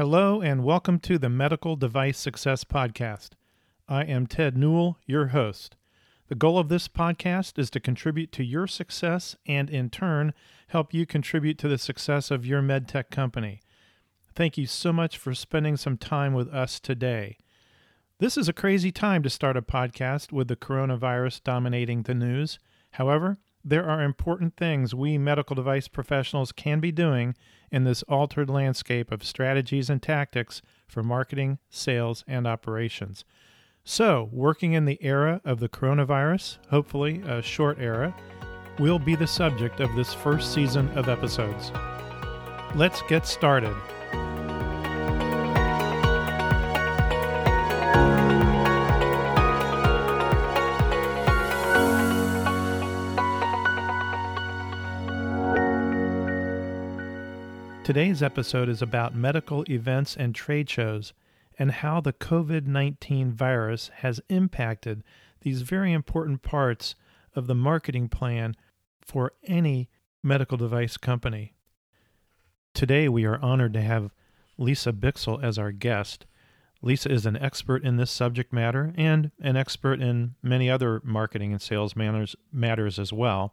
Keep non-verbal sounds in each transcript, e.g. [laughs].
Hello, and welcome to the Medical Device Success Podcast. I am Ted Newell, your host. The goal of this podcast is to contribute to your success and, in turn, help you contribute to the success of your medtech company. Thank you so much for spending some time with us today. This is a crazy time to start a podcast with the coronavirus dominating the news. However, there are important things we medical device professionals can be doing in this altered landscape of strategies and tactics for marketing, sales, and operations. So, working in the era of the coronavirus, hopefully a short era, will be the subject of this first season of episodes. Let's get started. Today's episode is about medical events and trade shows and how the COVID 19 virus has impacted these very important parts of the marketing plan for any medical device company. Today, we are honored to have Lisa Bixel as our guest. Lisa is an expert in this subject matter and an expert in many other marketing and sales manners, matters as well.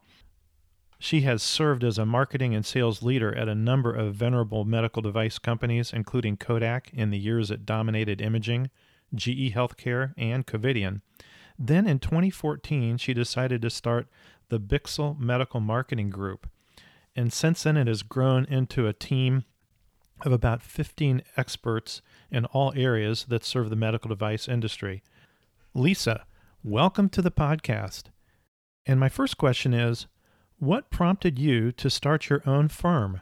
She has served as a marketing and sales leader at a number of venerable medical device companies, including Kodak in the years it dominated imaging, GE Healthcare, and Covidien. Then in 2014, she decided to start the Bixel Medical Marketing Group. And since then, it has grown into a team of about 15 experts in all areas that serve the medical device industry. Lisa, welcome to the podcast. And my first question is what prompted you to start your own firm?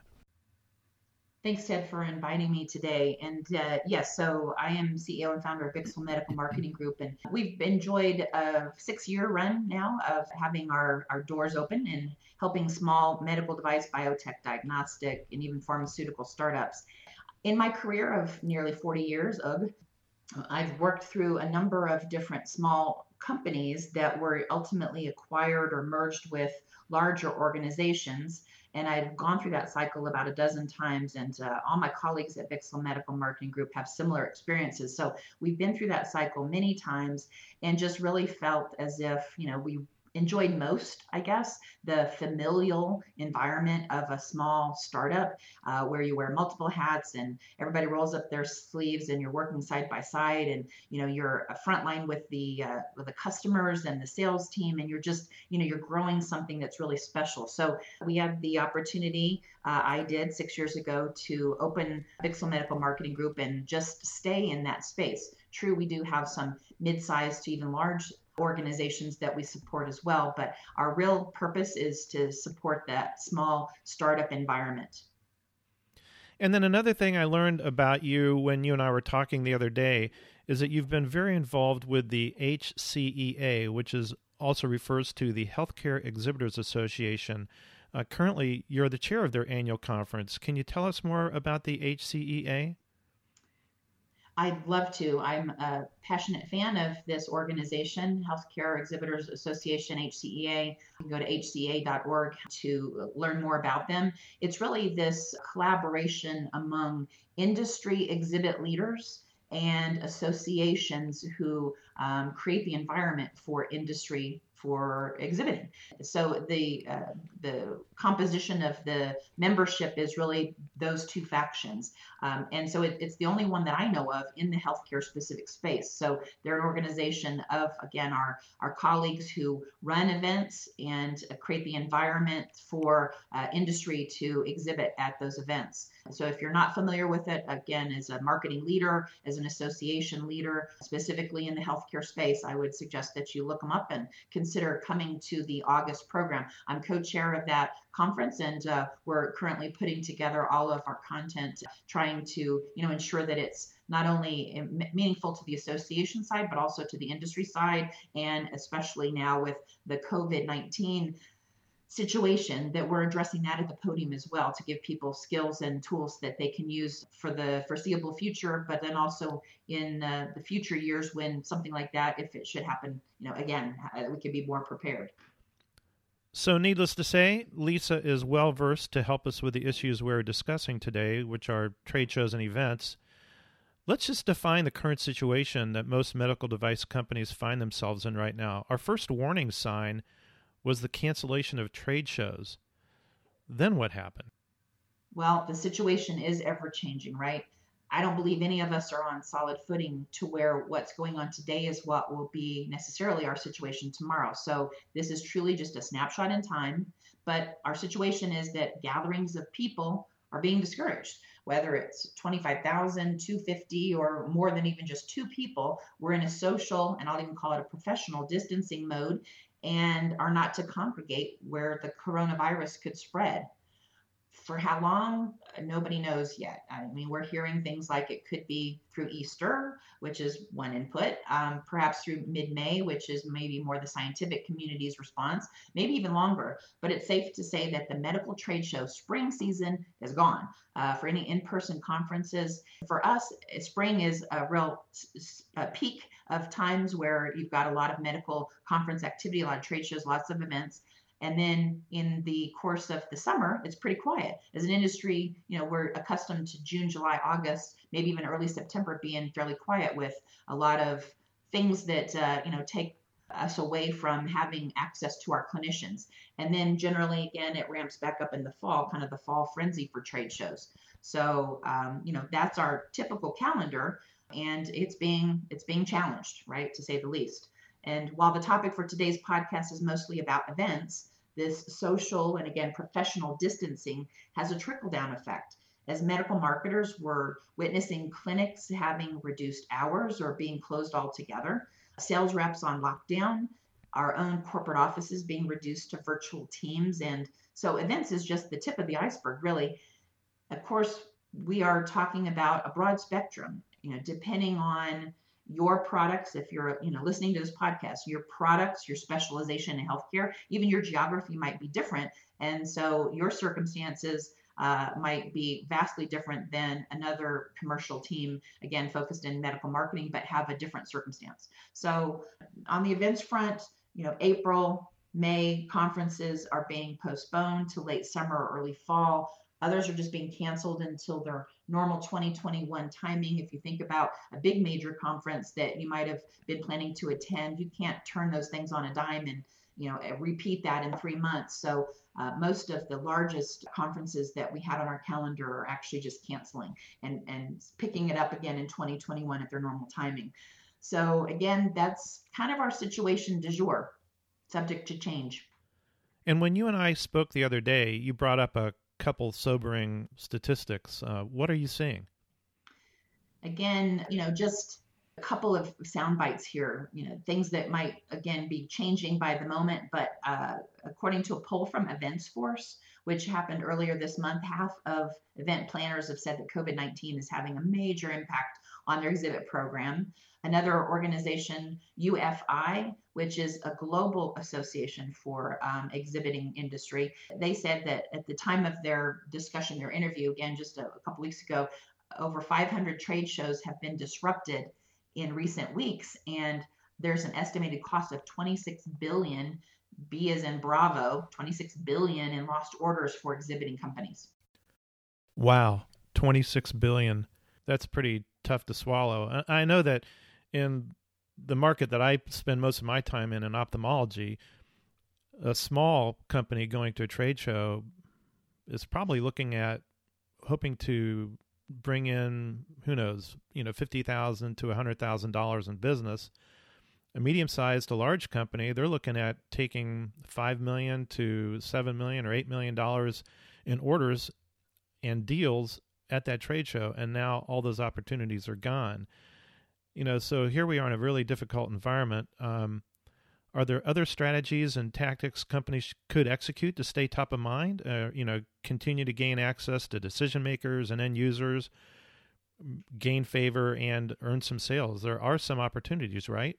Thanks, Ted, for inviting me today. And uh, yes, so I am CEO and founder of Bixel Medical Marketing Group, and we've enjoyed a six-year run now of having our, our doors open and helping small medical device, biotech, diagnostic, and even pharmaceutical startups. In my career of nearly 40 years, ugh, I've worked through a number of different small companies that were ultimately acquired or merged with larger organizations. And I've gone through that cycle about a dozen times, and uh, all my colleagues at Bixel Medical Marketing Group have similar experiences. So we've been through that cycle many times and just really felt as if, you know, we enjoyed most, I guess, the familial environment of a small startup uh, where you wear multiple hats and everybody rolls up their sleeves and you're working side by side and you know you're a frontline with the uh, with the customers and the sales team and you're just you know you're growing something that's really special. So we had the opportunity uh, I did six years ago to open Bixel Medical Marketing Group and just stay in that space. True, we do have some mid-sized to even large organizations that we support as well. But our real purpose is to support that small startup environment. And then another thing I learned about you when you and I were talking the other day is that you've been very involved with the HCEA, which is also refers to the Healthcare Exhibitors Association. Uh, currently, you're the chair of their annual conference. Can you tell us more about the HCEA? I'd love to. I'm a passionate fan of this organization, Healthcare Exhibitors Association, HCEA. You can go to hcea.org to learn more about them. It's really this collaboration among industry exhibit leaders and associations who um, create the environment for industry for exhibiting. So the uh, the composition of the membership is really those two factions, um, and so it, it's the only one that I know of in the healthcare specific space. So they're an organization of again our our colleagues who run events and uh, create the environment for uh, industry to exhibit at those events. So if you're not familiar with it, again, as a marketing leader, as an association leader, specifically in the healthcare space, I would suggest that you look them up and consider coming to the August program. I'm co-chair of that conference and uh, we're currently putting together all of our content, trying to you know ensure that it's not only meaningful to the association side, but also to the industry side, and especially now with the COVID 19 situation that we're addressing that at the podium as well to give people skills and tools that they can use for the foreseeable future but then also in uh, the future years when something like that if it should happen you know again we can be more prepared so needless to say lisa is well versed to help us with the issues we're discussing today which are trade shows and events Let's just define the current situation that most medical device companies find themselves in right now. Our first warning sign was the cancellation of trade shows. Then what happened? Well, the situation is ever changing, right? I don't believe any of us are on solid footing to where what's going on today is what will be necessarily our situation tomorrow. So this is truly just a snapshot in time. But our situation is that gatherings of people are being discouraged. Whether it's 25,000, 250, or more than even just two people, we're in a social, and I'll even call it a professional distancing mode, and are not to congregate where the coronavirus could spread. For how long, nobody knows yet. I mean, we're hearing things like it could be through Easter, which is one input, um, perhaps through mid May, which is maybe more the scientific community's response, maybe even longer. But it's safe to say that the medical trade show spring season is gone. Uh, for any in person conferences, for us, spring is a real a peak of times where you've got a lot of medical conference activity, a lot of trade shows, lots of events. And then in the course of the summer, it's pretty quiet. As an industry, you know, we're accustomed to June, July, August, maybe even early September being fairly quiet with a lot of things that, uh, you know, take us away from having access to our clinicians. And then generally, again, it ramps back up in the fall, kind of the fall frenzy for trade shows. So, um, you know, that's our typical calendar, and it's being it's being challenged, right, to say the least. And while the topic for today's podcast is mostly about events, this social and again professional distancing has a trickle down effect. As medical marketers, we're witnessing clinics having reduced hours or being closed altogether, sales reps on lockdown, our own corporate offices being reduced to virtual teams. And so events is just the tip of the iceberg, really. Of course, we are talking about a broad spectrum, you know, depending on your products if you're you know listening to this podcast your products your specialization in healthcare even your geography might be different and so your circumstances uh, might be vastly different than another commercial team again focused in medical marketing but have a different circumstance so on the events front you know april may conferences are being postponed to late summer or early fall Others are just being canceled until their normal 2021 timing. If you think about a big major conference that you might have been planning to attend, you can't turn those things on a dime and you know repeat that in three months. So uh, most of the largest conferences that we had on our calendar are actually just canceling and and picking it up again in 2021 at their normal timing. So again, that's kind of our situation du jour, subject to change. And when you and I spoke the other day, you brought up a couple sobering statistics. Uh, what are you seeing? Again, you know, just a couple of sound bites here, you know, things that might, again, be changing by the moment. But uh, according to a poll from Events Force, which happened earlier this month, half of event planners have said that COVID 19 is having a major impact on their exhibit program. Another organization, UFI, which is a global association for um, exhibiting industry, they said that at the time of their discussion, their interview, again, just a, a couple weeks ago, over 500 trade shows have been disrupted in recent weeks. And there's an estimated cost of 26 billion B as in Bravo, 26 billion in lost orders for exhibiting companies. Wow, 26 billion. That's pretty tough to swallow. I know that in the market that I spend most of my time in in ophthalmology, a small company going to a trade show is probably looking at hoping to bring in who knows, you know, fifty thousand to a hundred thousand dollars in business. A medium sized to large company, they're looking at taking five million to seven million or eight million dollars in orders and deals at that trade show, and now all those opportunities are gone. You know, so here we are in a really difficult environment. Um, are there other strategies and tactics companies could execute to stay top of mind? Uh, you know, continue to gain access to decision makers and end users, gain favor, and earn some sales. There are some opportunities, right?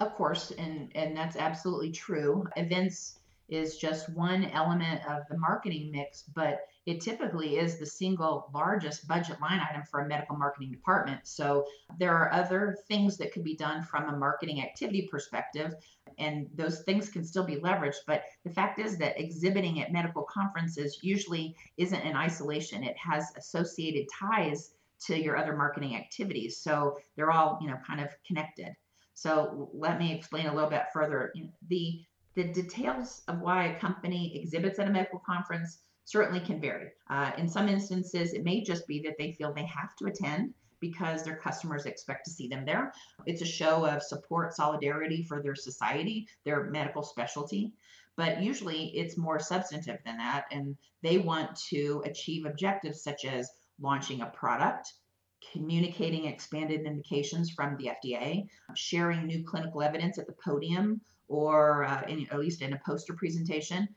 Of course, and and that's absolutely true. Events is just one element of the marketing mix, but it typically is the single largest budget line item for a medical marketing department. So there are other things that could be done from a marketing activity perspective, and those things can still be leveraged. But the fact is that exhibiting at medical conferences usually isn't in isolation, it has associated ties to your other marketing activities. So they're all, you know, kind of connected. So let me explain a little bit further. The the details of why a company exhibits at a medical conference certainly can vary. Uh, in some instances, it may just be that they feel they have to attend because their customers expect to see them there. It's a show of support, solidarity for their society, their medical specialty. But usually it's more substantive than that, and they want to achieve objectives such as launching a product, communicating expanded indications from the FDA, sharing new clinical evidence at the podium or uh, in, at least in a poster presentation,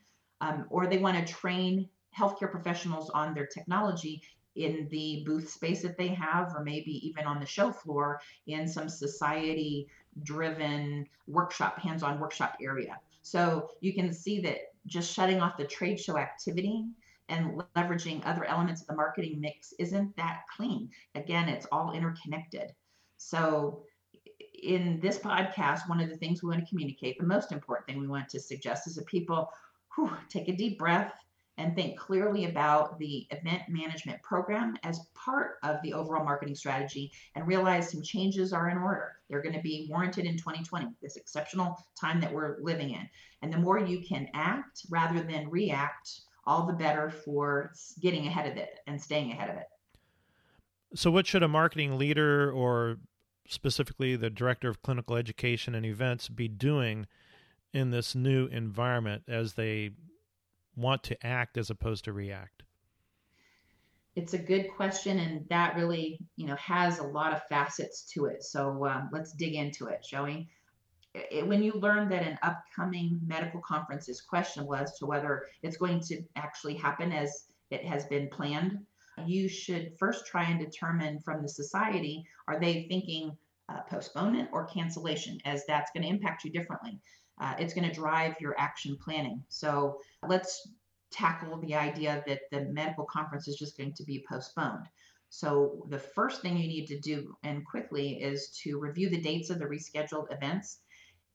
um, or they want to train healthcare professionals on their technology in the booth space that they have, or maybe even on the show floor in some society driven workshop, hands on workshop area. So you can see that just shutting off the trade show activity and leveraging other elements of the marketing mix isn't that clean. Again, it's all interconnected. So in this podcast, one of the things we want to communicate, the most important thing we want to suggest is that people whew, take a deep breath, and think clearly about the event management program as part of the overall marketing strategy and realize some changes are in order. They're going to be warranted in 2020, this exceptional time that we're living in. And the more you can act rather than react, all the better for getting ahead of it and staying ahead of it. So, what should a marketing leader or specifically the director of clinical education and events be doing in this new environment as they want to act as opposed to react? It's a good question, and that really, you know, has a lot of facets to it. So um, let's dig into it, shall we? It, when you learn that an upcoming medical conference is questionable as to whether it's going to actually happen as it has been planned, you should first try and determine from the society are they thinking uh, postponement or cancellation, as that's going to impact you differently uh, it's going to drive your action planning. So let's tackle the idea that the medical conference is just going to be postponed. So the first thing you need to do and quickly is to review the dates of the rescheduled events.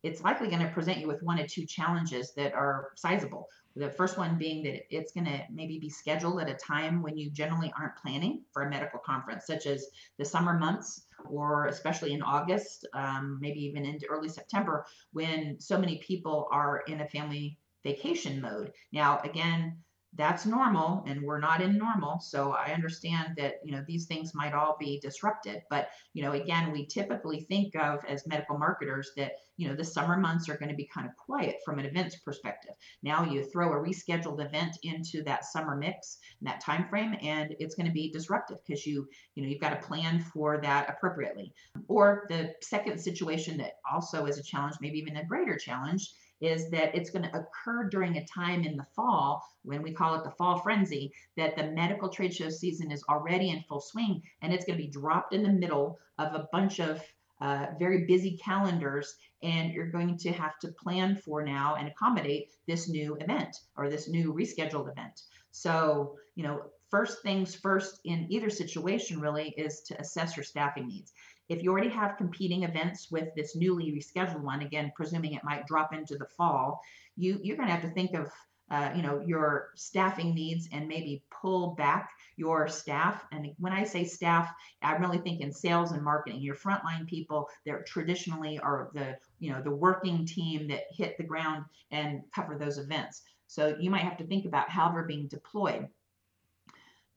It's likely going to present you with one or two challenges that are sizable. The first one being that it's going to maybe be scheduled at a time when you generally aren't planning for a medical conference, such as the summer months or especially in August, um, maybe even into early September, when so many people are in a family vacation mode. Now, again, that's normal and we're not in normal. So i understand that you know these things might all be disrupted but you know again we typically think of as medical marketers that you know the summer months are going to be kind of quiet from an events perspective. Now you throw a rescheduled event into that summer mix and that time frame and it's going to be disruptive because you you know you've got to plan for that appropriately. Or the second situation that also is a challenge maybe even a greater challenge is that it's going to occur during a time in the fall when we call it the fall frenzy that the medical trade show season is already in full swing and it's going to be dropped in the middle of a bunch of uh, very busy calendars and you're going to have to plan for now and accommodate this new event or this new rescheduled event. So you know first things first in either situation really is to assess your staffing needs if you already have competing events with this newly rescheduled one, again, presuming it might drop into the fall, you, you're going to have to think of uh, you know your staffing needs and maybe pull back your staff. And when i say staff i'm really thinking sales and marketing your frontline people that traditionally are the you know the working team that hit the ground and cover those events. So you might have to think about how they're being deployed.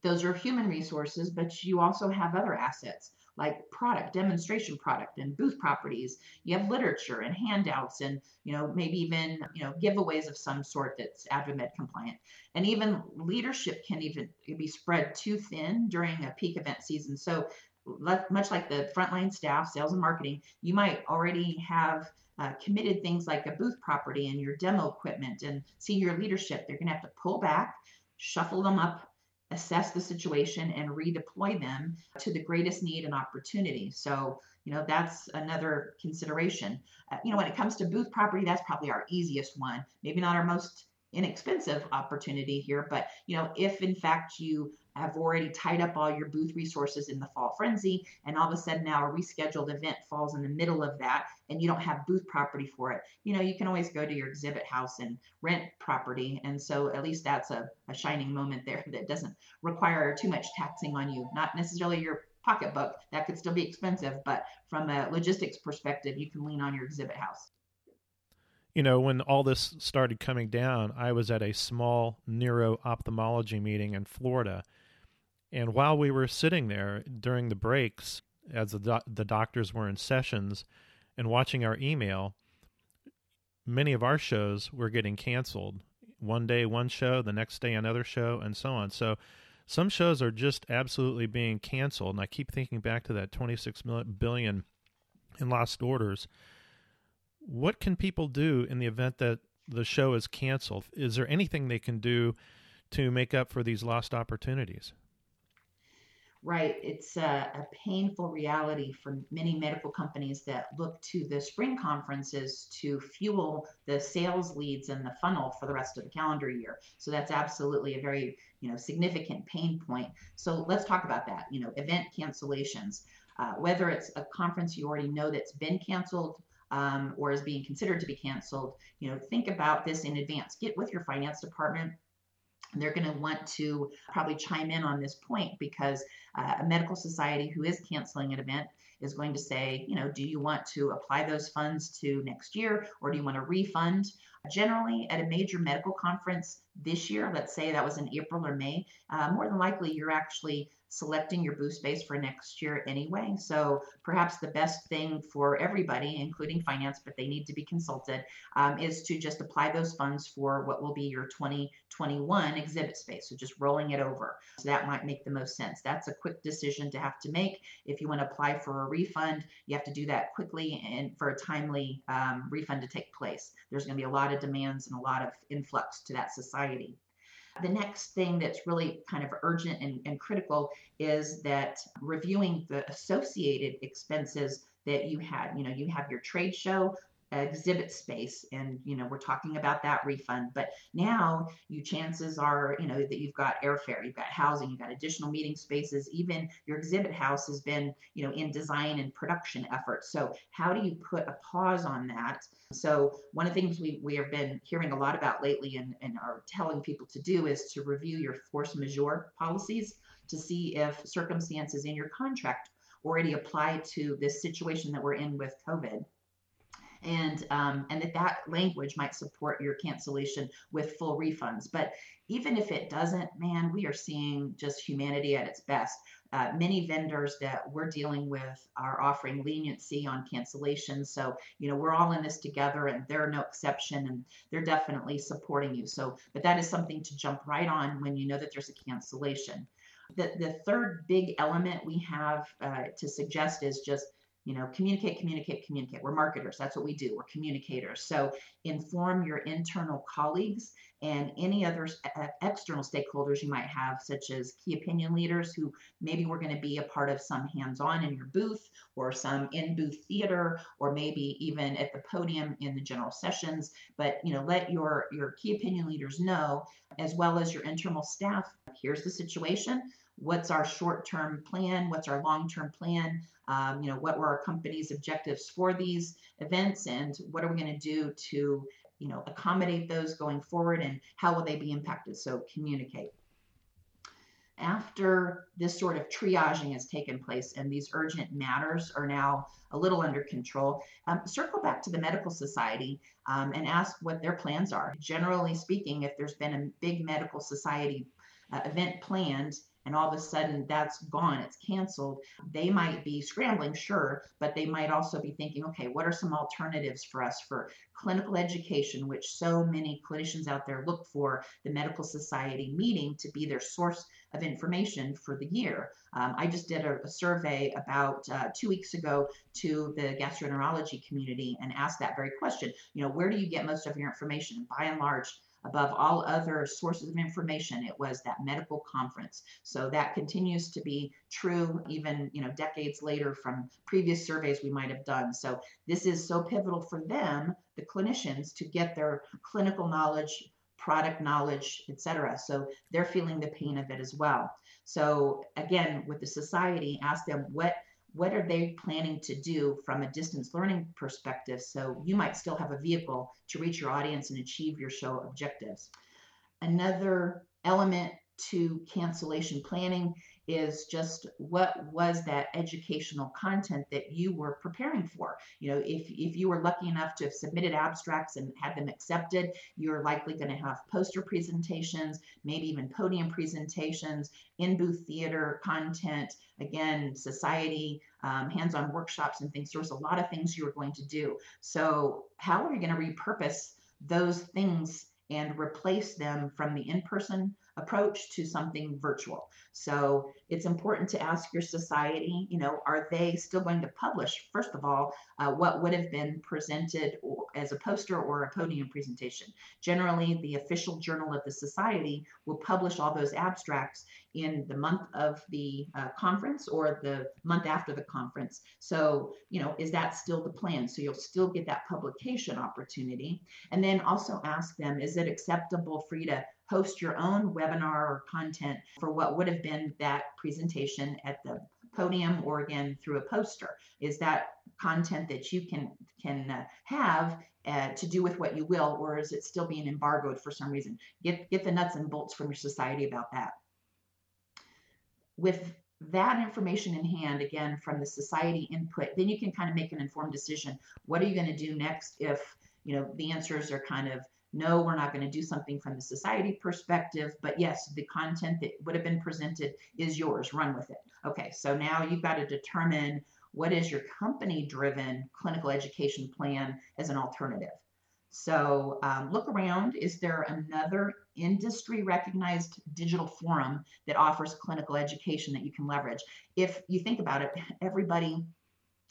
Those are human resources but you also have other assets like product, demonstration product and booth properties. You have literature and handouts and, you know, maybe even, you know, giveaways of some sort that's AdvaMed compliant. And even leadership can even be spread too thin during a peak event season. So much like the frontline staff, sales and marketing, you might already have uh, committed things like a booth property and your demo equipment and senior leadership. They're going to have to pull back, shuffle them up assess the situation and redeploy them to the greatest need and opportunity. So, you know, that's another consideration. Uh, you know, when it comes to booth property, that's probably our easiest one. Maybe not our most inexpensive opportunity here, but you know, if in fact you have already tied up all your booth resources in the fall frenzy, and all of a sudden now a rescheduled event falls in the middle of that, and you don't have booth property for it, you know, you can always go to your exhibit house and rent property. And so at least that's a, a shining moment there [laughs] that doesn't require too much taxing on you. Not necessarily your pocketbook, that could still be expensive. But from a logistics perspective, you can lean on your exhibit house. You know, when all this started coming down, I was at a small neuro ophthalmology meeting in Florida. And while we were sitting there during the breaks, as the, do- the doctors were in sessions and watching our email, many of our shows were getting canceled. One day, one show, the next day, another show, and so on. So, some shows are just absolutely being canceled. And I keep thinking back to that 26 billion in lost orders. What can people do in the event that the show is canceled? Is there anything they can do to make up for these lost opportunities? Right? It's a, a, painful reality for many medical companies that look to the spring conferences to fuel the sales leads and the funnel for the rest of the calendar year. So that's absolutely a very you know significant pain point. So let's talk about that. You know, event cancellations. Uh, whether it's a conference you already know that's been canceled um, or is being considered to be canceled, you know, think about this in advance. Get with your finance department they're going to want to probably chime in on this point because uh, a medical society who is canceling an event is going to say, you know, do you want to apply those funds to next year or do you want to refund? Generally, at a major medical conference this year, let's say that was in April or May, uh, more than likely you're actually selecting your booth space for next year anyway. So perhaps the best thing for everybody, including finance, but they need to be consulted, um, is to just apply those funds for what will be your 2021 exhibit space. So just rolling it over. So that might make the most sense. That's a quick decision to have to make. If you want to apply for a refund, you have to do that quickly and for a timely um, refund to take place. There's going to be a lot of demands and a lot of influx to that society. The next thing that's really kind of urgent and, and critical is that reviewing the associated expenses that you had. You know, you have your trade show, exhibit space and you know we're talking about that refund but now you chances are you know that you've got airfare you've got housing you've got additional meeting spaces even your exhibit house has been you know in design and production efforts so how do you put a pause on that? So one of the things we, we have been hearing a lot about lately and, and are telling people to do is to review your force majeure policies to see if circumstances in your contract already apply to this situation that we're in with covid and um, and that that language might support your cancellation with full refunds. But even if it doesn't, man, we are seeing just humanity at its best. Uh, many vendors that we're dealing with are offering leniency on cancellations. So, you know, we're all in this together and they're no exception and they're definitely supporting you. So, but that is something to jump right on when you know that there's a cancellation. The, the third big element we have uh, to suggest is just you know communicate communicate communicate. We're marketers. That's what we do. We're communicators. So inform your internal colleagues and any other external stakeholders you might have such as key opinion leaders who maybe we're going to be a part of some hands-on in your booth or some in-booth theater or maybe even at the podium in the general sessions. But you know let your your key opinion leaders know as well as your internal staff here's the situation what's our short-term plan what's our long-term plan um, you know what were our company's objectives for these events and what are we going to do to you know accommodate those going forward and how will they be impacted so communicate after this sort of triaging has taken place and these urgent matters are now a little under control, um, circle back to the medical society um, and ask what their plans are. Generally speaking, if there's been a big medical society uh, event planned and all of a sudden that's gone, it's canceled, they might be scrambling, sure, but they might also be thinking, okay, what are some alternatives for us for clinical education, which so many clinicians out there look for the medical society meeting to be their source of information for the year. Um, I just did a, a survey about uh, two weeks ago to the gastroenterology community and asked that very question. You know, where do you get most of your information? By and large, above all other sources of information it was that medical conference. So that continues to be true even you know decades later from previous surveys we might have done. So this is so pivotal for them the clinicians to get their clinical knowledge product knowledge etc so they're feeling the pain of it as well. So again with the society ask them what what are they planning to do from a distance learning perspective? So you might still have a vehicle to reach your audience and achieve your show objectives. Another element to cancellation planning is just what was that educational content that you were preparing for. You know, if, if you were lucky enough to have submitted abstracts and had them accepted, you're likely going to have poster presentations, maybe even podium presentations, in booth theater content, again, society, um, hands on workshops, and things. There was a lot of things you were going to do. So, how are you going to repurpose those things and replace them from the in person approach to something virtual. So it's important to ask your society, you know, are they still going to publish, first of all, uh, what would have been presented as a poster or a podium presentation? Generally, the official journal of the society will publish all those abstracts in the month of the uh, conference or the month after the conference. So, you know, is that still the plan? So you'll still get that publication opportunity. And then also ask them, is it acceptable for you to host your own webinar or content for what would have been that presentation at the podium or again through a poster. Is that content that you can can uh, have uh, to do with what you will or is it still being embargoed for some reason? Get get the nuts and bolts from your society about that. With that information in hand again from the society input then you can kind of make an informed decision. What are you going to do next if you know the answers are kind of no, we're not going to do something from the society perspective, but yes, the content that would have been presented is yours. Run with it. Okay, so now you've got to determine what is your company driven clinical education plan as an alternative. So um, look around. Is there another industry recognized digital forum that offers clinical education that you can leverage? If you think about it, everybody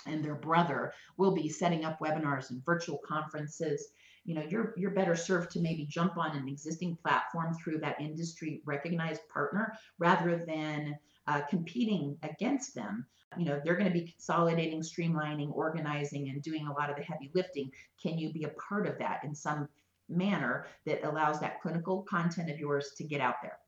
and their brother will be setting up webinars and virtual conferences you know you're you're better served to maybe jump on an existing platform through that industry recognized partner rather than uh, competing against them. You know they're going to be consolidating streamlining organizing and doing a lot of the heavy lifting. Can you be a part of that in some manner that allows that clinical content of yours to get out there?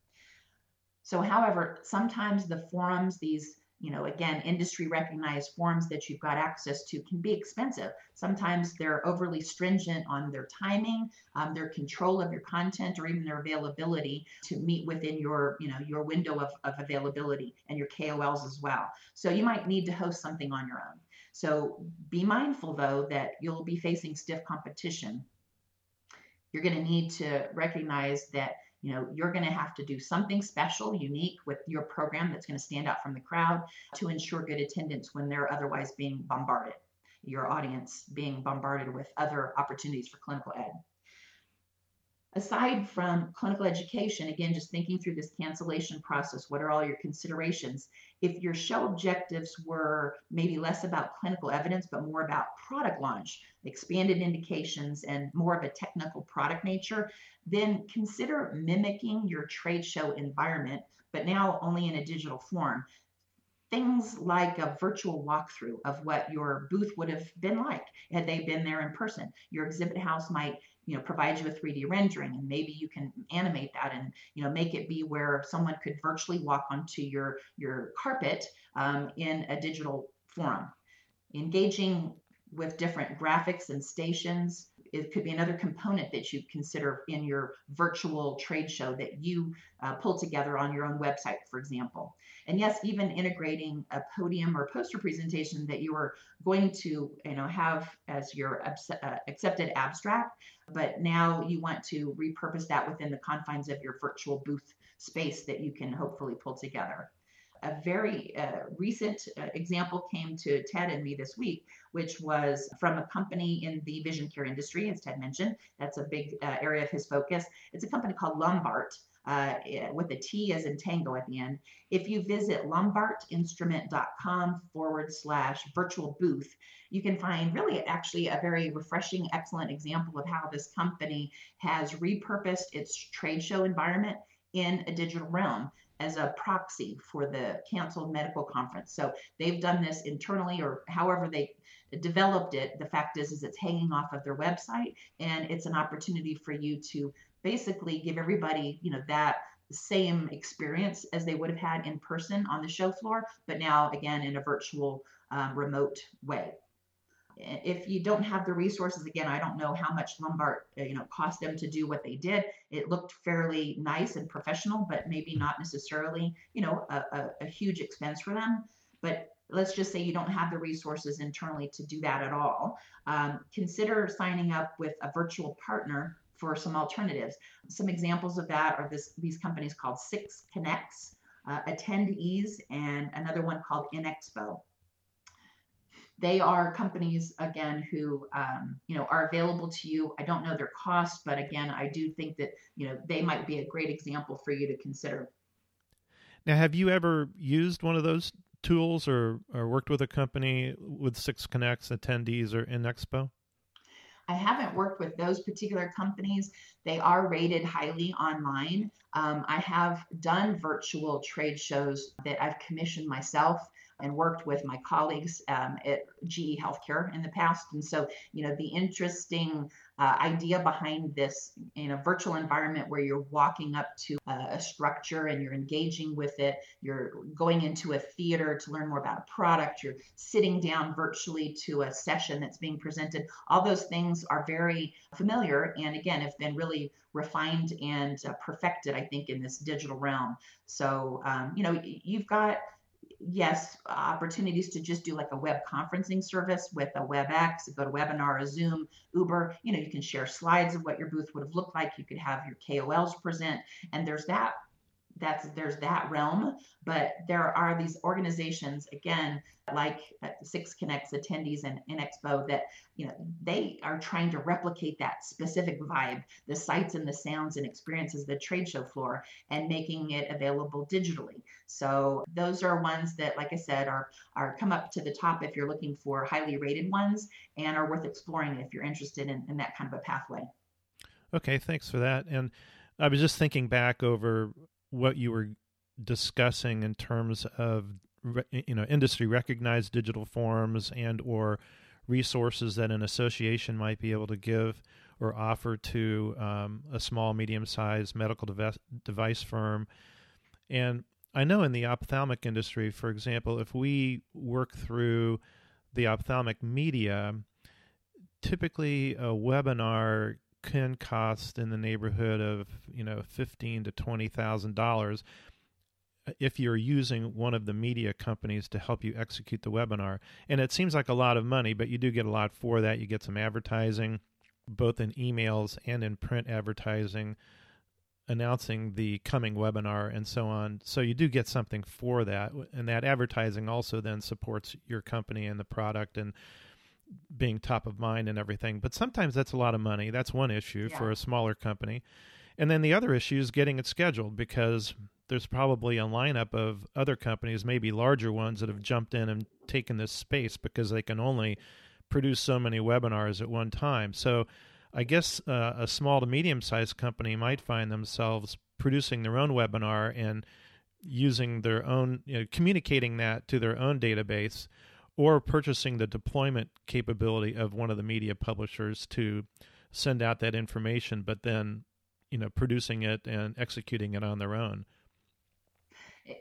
So however sometimes the forums these you know, again, industry recognized forms that you've got access to can be expensive. Sometimes they're overly stringent on their timing, um, their control of your content, or even their availability to meet within your, you know, your window of, of availability and your KOLs as well. So you might need to host something on your own. So be mindful though that you'll be facing stiff competition. You're going to need to recognize that you know you're going to have to do something special unique with your program that's going to stand out from the crowd to ensure good attendance when they're otherwise being bombarded your audience being bombarded with other opportunities for clinical ed aside from clinical education, again, just thinking through this cancellation process, what are all your considerations? If your show objectives were maybe less about clinical evidence, but more about product launch, expanded indications, and more of a technical product nature, then consider mimicking your trade show environment, but now only in a digital form things like a virtual walkthrough of what your booth would have been like had they been there in person. Your exhibit house might you know provide you a 3d rendering and maybe you can animate that and you know make it be where someone could virtually walk onto your your carpet um, in a digital forum engaging with different graphics and stations it could be another component that you consider in your virtual trade show that you uh, pull together on your own website, for example. And yes, even integrating a podium or poster presentation that you are going to, you know, have as your uh, accepted abstract, but now you want to repurpose that within the confines of your virtual booth space that you can hopefully pull together a very uh, recent uh, example came to Ted and me this week, which was from a company in the vision care industry, as Ted mentioned. That's a big uh, area of his focus. It's a company called Lombart. Uh, with a T as in tango at the end. If you visit lombartinstrument.com forward slash virtual booth, you can find really actually a very refreshing, excellent example of how this company has repurposed its trade show environment in a digital realm as a proxy for the canceled medical conference. So they've done this internally or however they developed it. The fact is, is it's hanging off of their website and it's an opportunity for you to basically give everybody, you know, that same experience as they would have had in person on the show floor, but now again in a virtual um, remote way. If you don't have the resources again i don't know how much lombart uh, you know cost them to do what they did. It looked fairly nice and professional but maybe not necessarily you know a, a, a huge expense for them. But let's just say you don't have the resources internally to do that at all. Um, consider signing up with a virtual partner for some alternatives. Some examples of that are this these companies called 6Connex uh, attendees and another one called INXPO they are companies again who um, you know are available to you i don't know their cost but again i do think that you know they might be a great example for you to consider now have you ever used one of those tools or, or worked with a company with 6Connex attendees or INXPO I haven't worked with those particular companies. They are rated highly online. Um, I have done virtual trade shows that I've commissioned myself and worked with my colleagues um, at GE Healthcare in the past. And so, you know, the interesting uh, idea behind this in a virtual environment where you're walking up to a, a structure and you're engaging with it, you're going into a theater to learn more about a product, you're sitting down virtually to a session that's being presented. All those things are very familiar and again have been really refined and uh, perfected, I think, in this digital realm. So, um, you know, you've got yes, opportunities to just do like a web conferencing service with a WebEx, GoToWebinar, a Zoom, Uber. You know, you can share slides of what your booth would have looked like. You could have your KOLs present, and there's that that's there's that realm but there are these organizations again like uh, 6Connex attendees and INXPO that you know they are trying to replicate that specific vibe the sights and the sounds and experiences the trade show floor and making it available digitally. So those are ones that like i said are are come up to the top if you're looking for highly rated ones and are worth exploring if you're interested in, in that kind of a pathway. Okay thanks for that. And I was just thinking back over what you were discussing in terms of you know industry recognized digital forms and or resources that an association might be able to give or offer to um, a small medium sized medical device, device firm. And i know in the ophthalmic industry for example if we work through the ophthalmic media typically a webinar can cost in the neighborhood of you know fifteen to twenty thousand dollars uh, if you're using one of the media companies to help you execute the webinar. And it seems like a lot of money, but you do get a lot for that. You get some advertising, both in emails and in print advertising, announcing the coming webinar and so on. So you do get something for that. And that advertising also then supports your company and the product and being top of mind and everything. But sometimes that's a lot of money. That's one issue yeah. for a smaller company. And then the other issue is getting it scheduled because there's probably a lineup of other companies, maybe larger ones, that have jumped in and taken this space because they can only produce so many webinars at one time. So I guess uh, a small to medium sized company might find themselves producing their own webinar and using their own, you know, communicating that to their own database or purchasing the deployment capability of one of the media publishers to send out that information, but then you know producing it and executing it on their own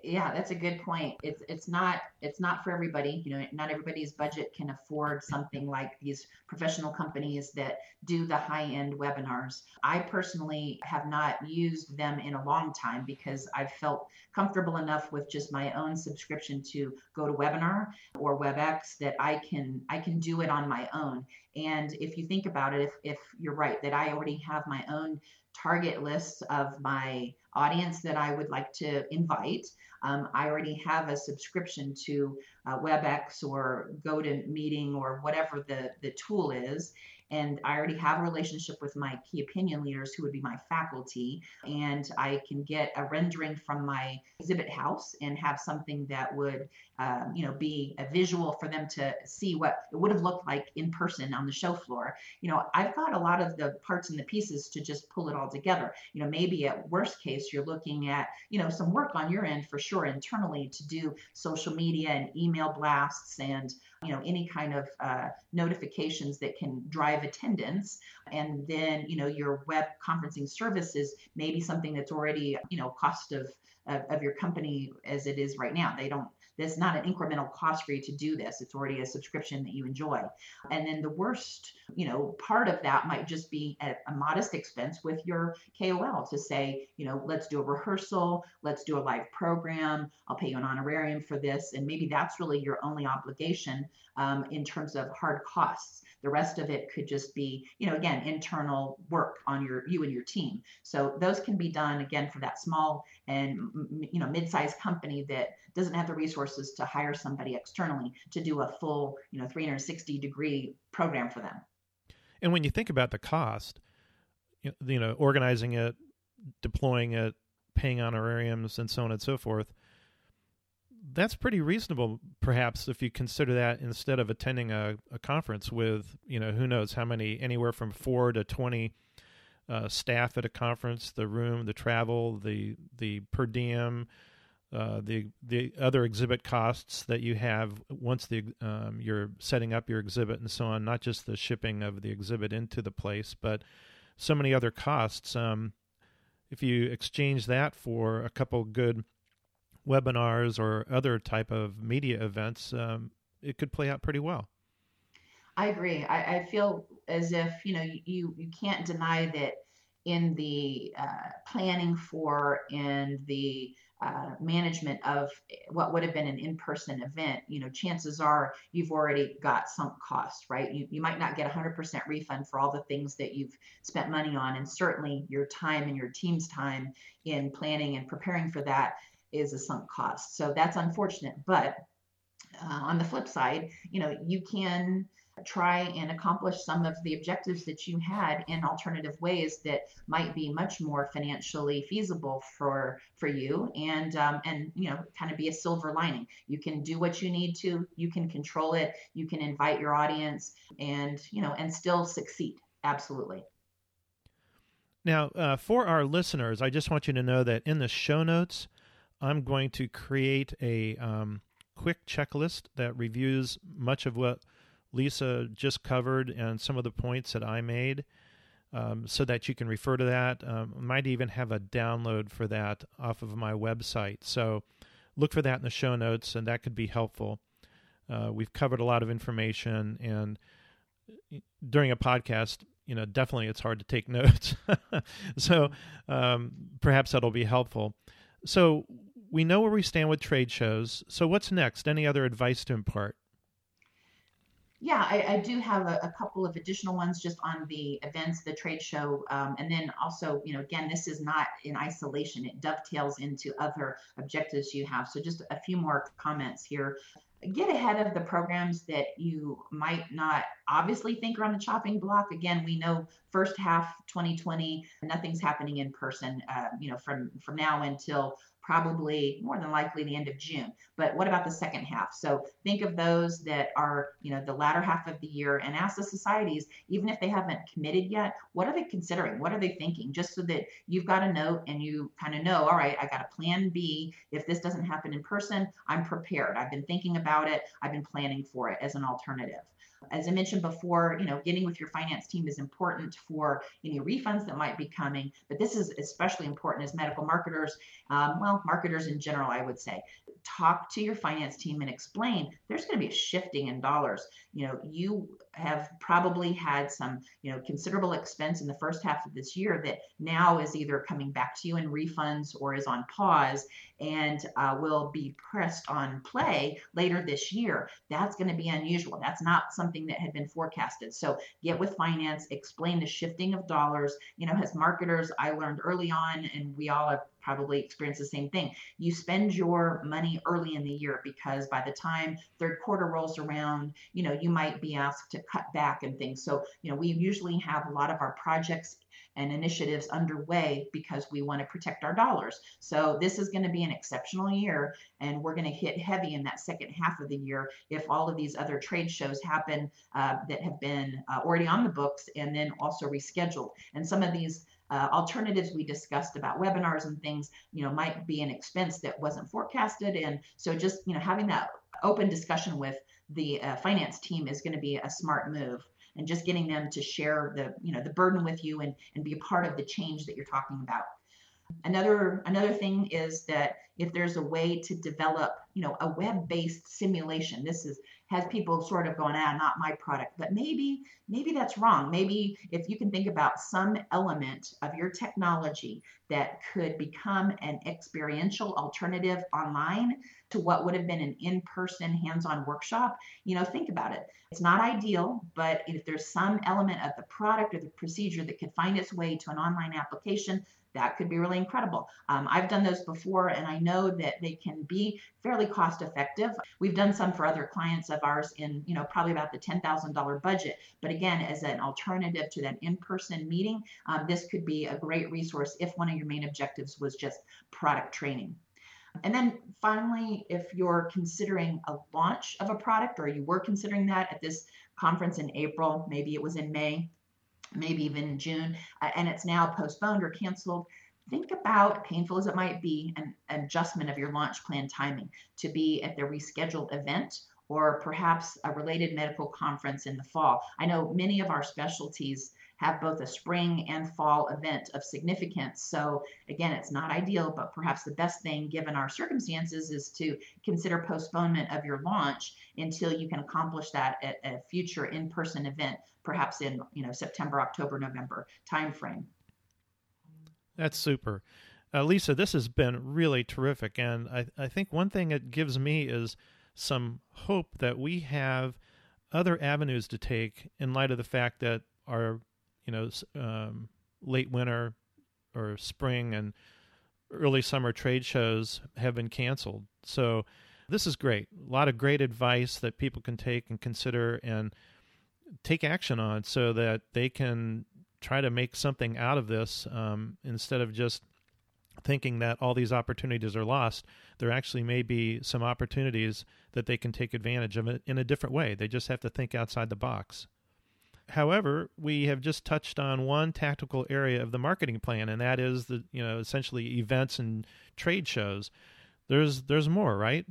yeah that's a good point. It's it's not it's not for everybody you know not everybody's budget can afford something like these professional companies that do the high end webinars. I personally have not used them in a long time because i've felt comfortable enough with just my own subscription to GoToWebinar or webex that i can i can do it on my own. And if you think about it if, if you're right that i already have my own target list of my audience that I would like to invite. Um, I already have a subscription to uh, WebEx or GoToMeeting or whatever the, the tool is. And I already have a relationship with my key opinion leaders who would be my faculty. And I can get a rendering from my exhibit house and have something that would, um, you know, be a visual for them to see what it would have looked like in person on the show floor. You know, I've got a lot of the parts and the pieces to just pull it all together. You know, maybe at worst case, you're looking at, you know, some work on your end for sure internally to do social media and email blasts and you know any kind of uh, notifications that can drive attendance and then you know your web conferencing services may be something that's already you know cost of of, of your company as it is right now they don't This not an incremental cost for you to do this. It's already a subscription that you enjoy. And then the worst, you know, part of that might just be a, a modest expense with your KOL to say, you know, let's do a rehearsal, let's do a live program. I'll pay you an honorarium for this, and maybe that's really your only obligation um, in terms of hard costs. The rest of it could just be, you know, again, internal work on your you and your team. So those can be done again for that small and you know mid-sized company that doesn't have the resources to hire somebody externally to do a full, you know, 360 degree program for them. And when you think about the cost, you know, organizing it, deploying it, paying honorariums, and so on and so forth, that's pretty reasonable, perhaps, if you consider that instead of attending a, a conference with, you know, who knows how many, anywhere from four to 20 uh, staff at a conference, the room, the travel, the, the per diem, uh, the the other exhibit costs that you have once the um, you're setting up your exhibit and so on, not just the shipping of the exhibit into the place, but so many other costs. Um, if you exchange that for a couple good webinars or other type of media events, um, it could play out pretty well. I agree. I, I, feel as if you know you you can't deny that in the uh, planning for and the uh, management of what would have been an in-person event, you know, chances are you've already got sunk costs, right? You, you might not get 100% refund for all the things that you've spent money on, and certainly your time and your team's time in planning and preparing for that is a sunk cost. So that's unfortunate. But uh, on the flip side, you know, you can try and accomplish some of the objectives that you had in alternative ways that might be much more financially feasible for for you and um, and you know kind of be a silver lining you can do what you need to you can control it you can invite your audience and you know and still succeed absolutely now uh, for our listeners i just want you to know that in the show notes i'm going to create a um, quick checklist that reviews much of what Lisa just covered and some of the points that I made. Um, so that you can refer to that. Um, might even have a download for that off of my website. So look for that in the show notes, and that could be helpful. Uh, we've covered a lot of information, and during a podcast, you know, definitely it's hard to take [laughs] notes. so um, perhaps that'll be helpful. So we know where we stand with trade shows. So what's next? Any other advice to impart? Yeah, I, I do have a, a, couple of additional ones just on the events, the trade show, um, and then also, you know, again, this is not in isolation. It dovetails into other objectives you have. So just a few more comments here. Get ahead of the programs that you might not obviously think are on the chopping block. Again, we know first half 2020, nothing's happening in person. Uh, you know, from from now until probably more than likely the end of June. But what about the second half? So think of those that are, you know, the latter half of the year and ask the societies, even if they haven't committed yet, what are they considering? What are they thinking? Just so that you've got a note and you kind of know, all right, I got a plan B. If this doesn't happen in person, I'm prepared. I've been thinking about it. I've been planning for it as an alternative. As I mentioned before, you know, getting with your finance team is important for any refunds that might be coming, but this is especially important as medical marketers, um, well, marketers in general, I would say. Talk to your finance team and explain there's going to be a shifting in dollars. You know, you have probably had some, you know, considerable expense in the first half of this year that now is either coming back to you in refunds or is on pause and uh, will be pressed on play later this year. That's going to be unusual. That's not something that had been forecasted. So get with finance, explain the shifting of dollars. You know, as marketers, I learned early on, and we all have probably experience the same thing. You spend your money early in the year because by the time third quarter rolls around, you know, you might be asked to cut back and things. So, you know, we usually have a lot of our projects and initiatives underway because we want to protect our dollars. So this is going to be an exceptional year, and we're going to hit heavy in that second half of the year if all of these other trade shows happen uh, that have been uh, already on the books and then also rescheduled. And some of these uh, alternatives we discussed about webinars and things, you know, might be an expense that wasn't forecasted. And so just, you know, having that open discussion with the uh, finance team is going to be a smart move and just getting them to share the you know the burden with you and and be a part of the change that you're talking about another another thing is that if there's a way to develop you know a web-based simulation this is has people sort of going ah not my product but maybe maybe that's wrong. Maybe if you can think about some element of your technology that could become an experiential alternative online to what would have been an in-person hands-on workshop you know think about it. It's not ideal but if there's some element of the product or the procedure that could find its way to an online application that could be really incredible. Um, I've done those before and I know that they can be fairly cost effective. We've done some for other clients of ours in, you know, probably about the $10,000 budget. But again, as an alternative to that in-person meeting, um, this could be a great resource if one of your main objectives was just product training. And then finally, if you're considering a launch of a product or you were considering that at this conference in April, maybe it was in May, maybe even in June, uh, and it's now postponed or canceled, think about, painful as it might be, an adjustment of your launch plan timing to be at the rescheduled event or perhaps a related medical conference in the fall. I know many of our specialties have both a spring and fall event of significance. So, again, it's not ideal, but perhaps the best thing given our circumstances is to consider postponement of your launch until you can accomplish that at a future in person event, perhaps in you know September, October, November timeframe. That's super. Uh, Lisa, this has been really terrific. And I, I think one thing it gives me is some hope that we have other avenues to take in light of the fact that our you know, um, late winter or spring and early summer trade shows have been canceled. So this is great. A lot of great advice that people can take and consider and take action on so that they can try to make something out of this um, instead of just thinking that all these opportunities are lost. There actually may be some opportunities that they can take advantage of it in a different way. They just have to think outside the box. However, we have just touched on one tactical area of the marketing plan, and that is the you know essentially events and trade shows. There's there's more, right?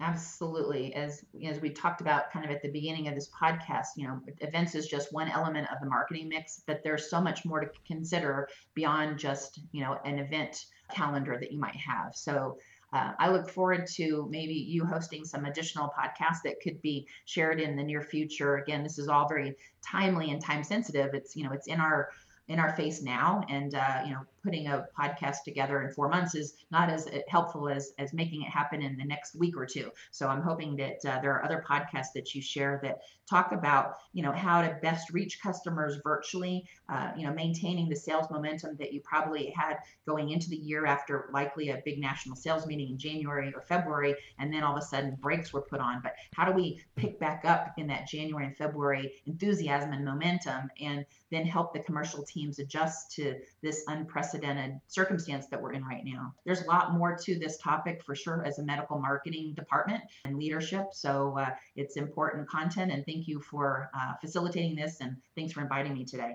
Absolutely. As as we talked about kind of at the beginning of this podcast, you know, events is just one element of the marketing mix, but there's so much more to consider beyond just, you know, an event calendar that you might have. So uh, I look forward to maybe you hosting some additional podcasts that could be shared in the near future. Again, this is all very timely and time sensitive. It's you know it's in our in our face now, and uh, you know putting a podcast together in four months is not as helpful as as making it happen in the next week or two. So I'm hoping that uh, there are other podcasts that you share that talk about you know how to best reach customers virtually, uh, you know maintaining the sales momentum that you probably had going into the year after likely a big national sales meeting in January or February, and then all of a sudden breaks were put on. But how do we pick back up in that January and February enthusiasm and momentum, and then help the commercial teams adjust to this unprecedented unprecedented circumstance that we're in right now. There's a lot more to this topic for sure as a medical marketing department and leadership. So uh, it's important content. And thank you for uh, facilitating this. And thanks for inviting me today.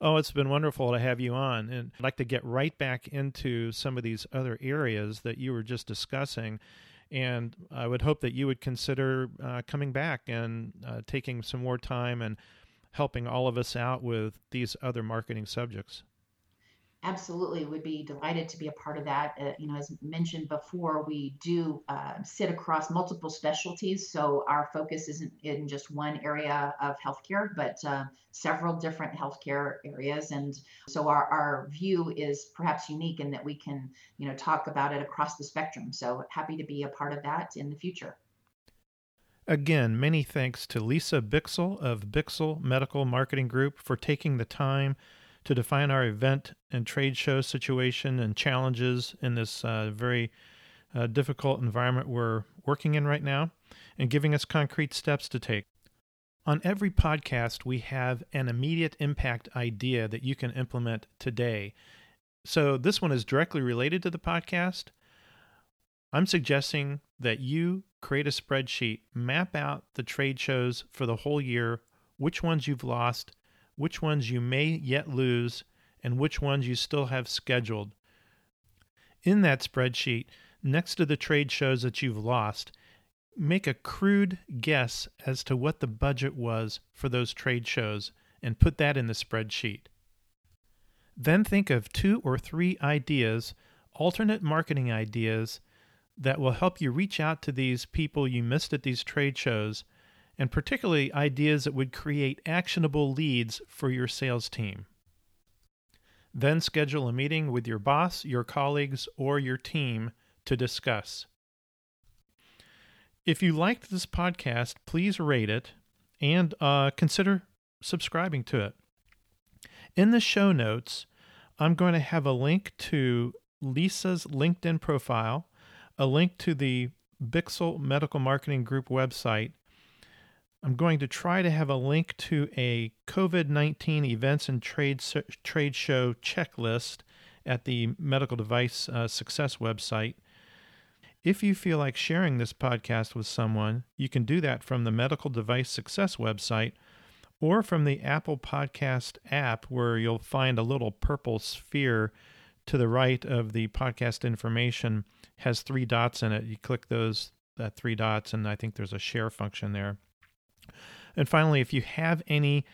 Oh, it's been wonderful to have you on. And I'd like to get right back into some of these other areas that you were just discussing. And I would hope that you would consider uh, coming back and uh, taking some more time and helping all of us out with these other marketing subjects absolutely would be delighted to be a part of that. Uh, you know, as mentioned before, we do uh, sit across multiple specialties, so our focus isn't in just one area of healthcare, but uh, several different healthcare areas. And so our, our view is perhaps unique in that we can, you know, talk about it across the spectrum. So happy to be a part of that in the future. Again, many thanks to Lisa Bichsel of Bichsel Medical Marketing Group for taking the time to define our event and trade show situation and challenges in this uh, very uh, difficult environment we're working in right now and giving us concrete steps to take. On every podcast, we have an immediate impact idea that you can implement today. So, this one is directly related to the podcast. I'm suggesting that you create a spreadsheet, map out the trade shows for the whole year, which ones you've lost, which ones you may yet lose, and which ones you still have scheduled. In that spreadsheet, next to the trade shows that you've lost, make a crude guess as to what the budget was for those trade shows and put that in the spreadsheet. Then think of two or three ideas, alternate marketing ideas, that will help you reach out to these people you missed at these trade shows, and particularly ideas that would create actionable leads for your sales team. Then schedule a meeting with your boss, your colleagues, or your team to discuss. If you liked this podcast, please rate it and uh, consider subscribing to it. In the show notes, I'm going to have a link to Lisa's LinkedIn profile, a link to the Bichsel Medical Marketing Group website. I'm going to try to have a link to a COVID 19 events and trade, trade show checklist at the Medical Device uh, Success website. If you feel like sharing this podcast with someone, you can do that from the Medical Device Success website or from the Apple Podcast app, where you'll find a little purple sphere to the right of the podcast information has three dots in it. You click those three dots, and I think there's a share function there. And finally, if you have any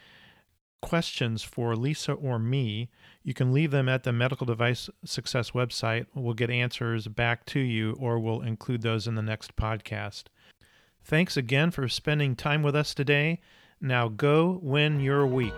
questions for Lisa or me, you can leave them at the Medical Device Success website. We'll get answers back to you, or we'll include those in the next podcast. Thanks again for spending time with us today. Now go win your week.